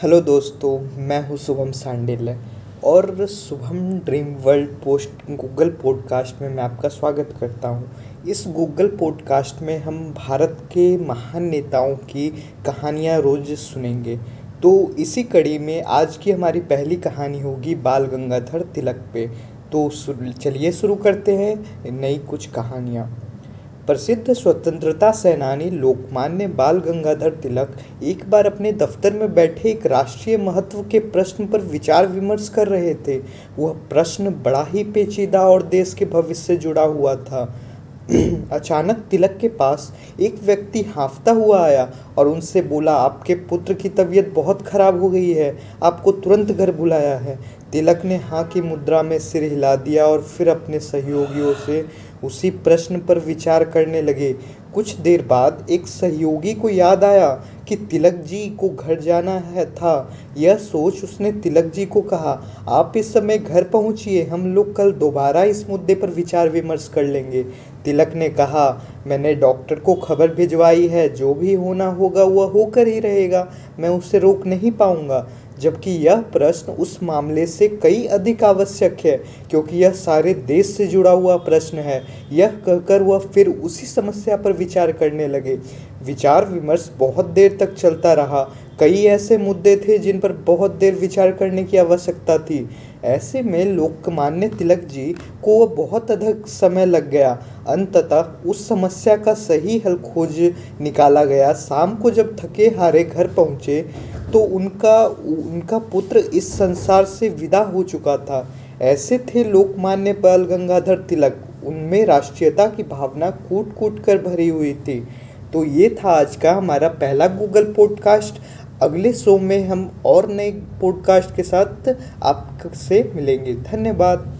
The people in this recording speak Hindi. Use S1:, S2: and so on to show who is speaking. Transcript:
S1: हेलो दोस्तों, मैं हूँ शुभम सांडिल्य और Shubham dream world post, Google podcast में मैं आपका स्वागत करता हूँ। इस गूगल पॉडकास्ट में हम भारत के महान नेताओं की कहानियाँ रोज़ सुनेंगे। तो इसी कड़ी में आज की हमारी पहली कहानी होगी बाल गंगाधर तिलक पे। तो चलिए शुरू करते हैं नई कुछ कहानियाँ। प्रसिद्ध स्वतंत्रता सेनानी लोकमान्य बाल गंगाधर तिलक एक बार अपने दफ्तर में बैठे एक राष्ट्रीय महत्व के प्रश्न पर विचार विमर्श कर रहे थे। वह प्रश्न बड़ा ही पेचीदा और देश के भविष्य से जुड़ा हुआ था। अचानक तिलक के पास एक व्यक्ति हाफता हुआ आया और उनसे बोला, आपके पुत्र की तबीयत बहुत खराब हो गई है। आपको तुरंत घर बुलाया है। तिलक ने हाँ की मुद्रा में सिर हिला दिया और फिर अपने सहयोगियों से उसी प्रश्न पर विचार करने लगे। कुछ देर बाद एक सहयोगी को याद आया कि तिलक जी को घर जाना है था। यह सोच उसने तिलक जी को कहा, आप इस समय घर पहुंचिए, हम लोग कल दोबारा इस मुद्दे पर विचार विमर्श कर लेंगे। तिलक ने कहा, मैंने डॉक्टर को खबर भिजवाई है, जो भी होना होगा वह होकर ही रहेगा, मैं उसे रोक नहीं पाऊँगा। जबकि यह प्रश्न उस मामले से कई अधिक आवश्यक है, क्योंकि यह सारे देश से जुड़ा हुआ प्रश्न है। यह कहकर वह फिर उसी समस्या पर विचार करने लगे। विचार विमर्श बहुत देर तक चलता रहा कई ऐसे मुद्दे थे जिन पर बहुत देर विचार करने की आवश्यकता थी। ऐसे में लोकमान्य तिलक जी को वह बहुत अधिक समय लग गया। अंततः उस समस्या का सही हल खोज निकाला गया। शाम को जब थके हारे घर पहुँचे तो उनका उनका पुत्र इस संसार से विदा हो चुका था। ऐसे थे लोकमान्य बाल गंगाधर तिलक। उनमें राष्ट्रीयता की भावना कूट कूट कर भरी हुई थी। तो ये था आज का हमारा पहला गूगल पॉडकास्ट अगले शो में हम और नए पॉडकास्ट के साथ आपसे मिलेंगे। धन्यवाद।